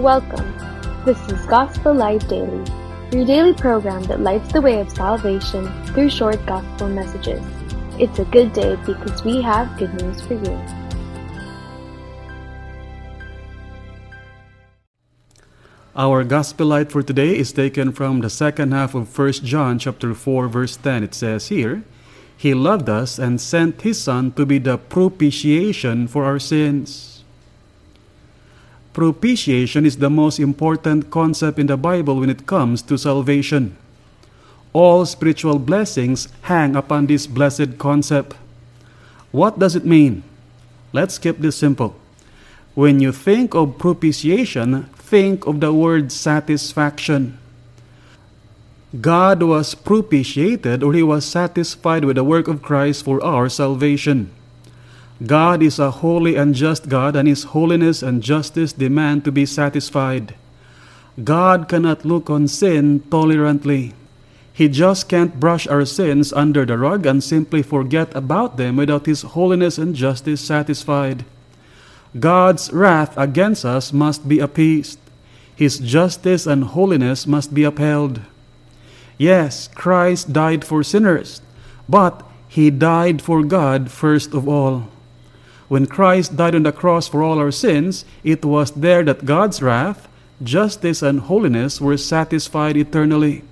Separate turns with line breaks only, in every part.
Welcome. This is Gospel Light Daily, your daily program that lights the way of salvation through short gospel messages. It's a good day because we have good news for you.
Our gospel light for today is taken from the second half of 1 John chapter 4 verse 10. It says here, He loved us and sent his son to be the propitiation for our sins. Propitiation is the most important concept in the Bible when it comes to salvation. All spiritual blessings hang upon this blessed concept. What does it mean? Let's keep this simple. When you think of propitiation, think of the word satisfaction. God was propitiated or he was satisfied with the work of Christ for our salvation. God is a holy and just God, and his holiness and justice demand to be satisfied. God cannot look on sin tolerantly. He just can't brush our sins under the rug and simply forget about them without his holiness and justice satisfied. God's wrath against us must be appeased. His justice and holiness must be upheld. Yes, Christ died for sinners, but he died for God first of all. When Christ died on the cross for all our sins, it was there that God's wrath, justice, and holiness were satisfied eternally.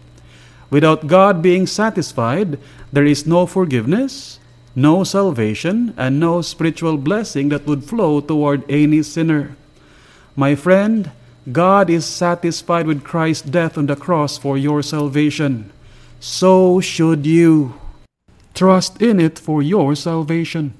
Without God being satisfied, there is no forgiveness, no salvation, and no spiritual blessing that would flow toward any sinner. My friend, God is satisfied with Christ's death on the cross for your salvation. So should you. Trust in it for your salvation.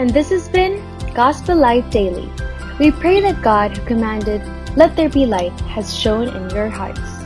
And this has been Gospel Light Daily. We pray that God, who commanded, Let there be light, has shone in your hearts.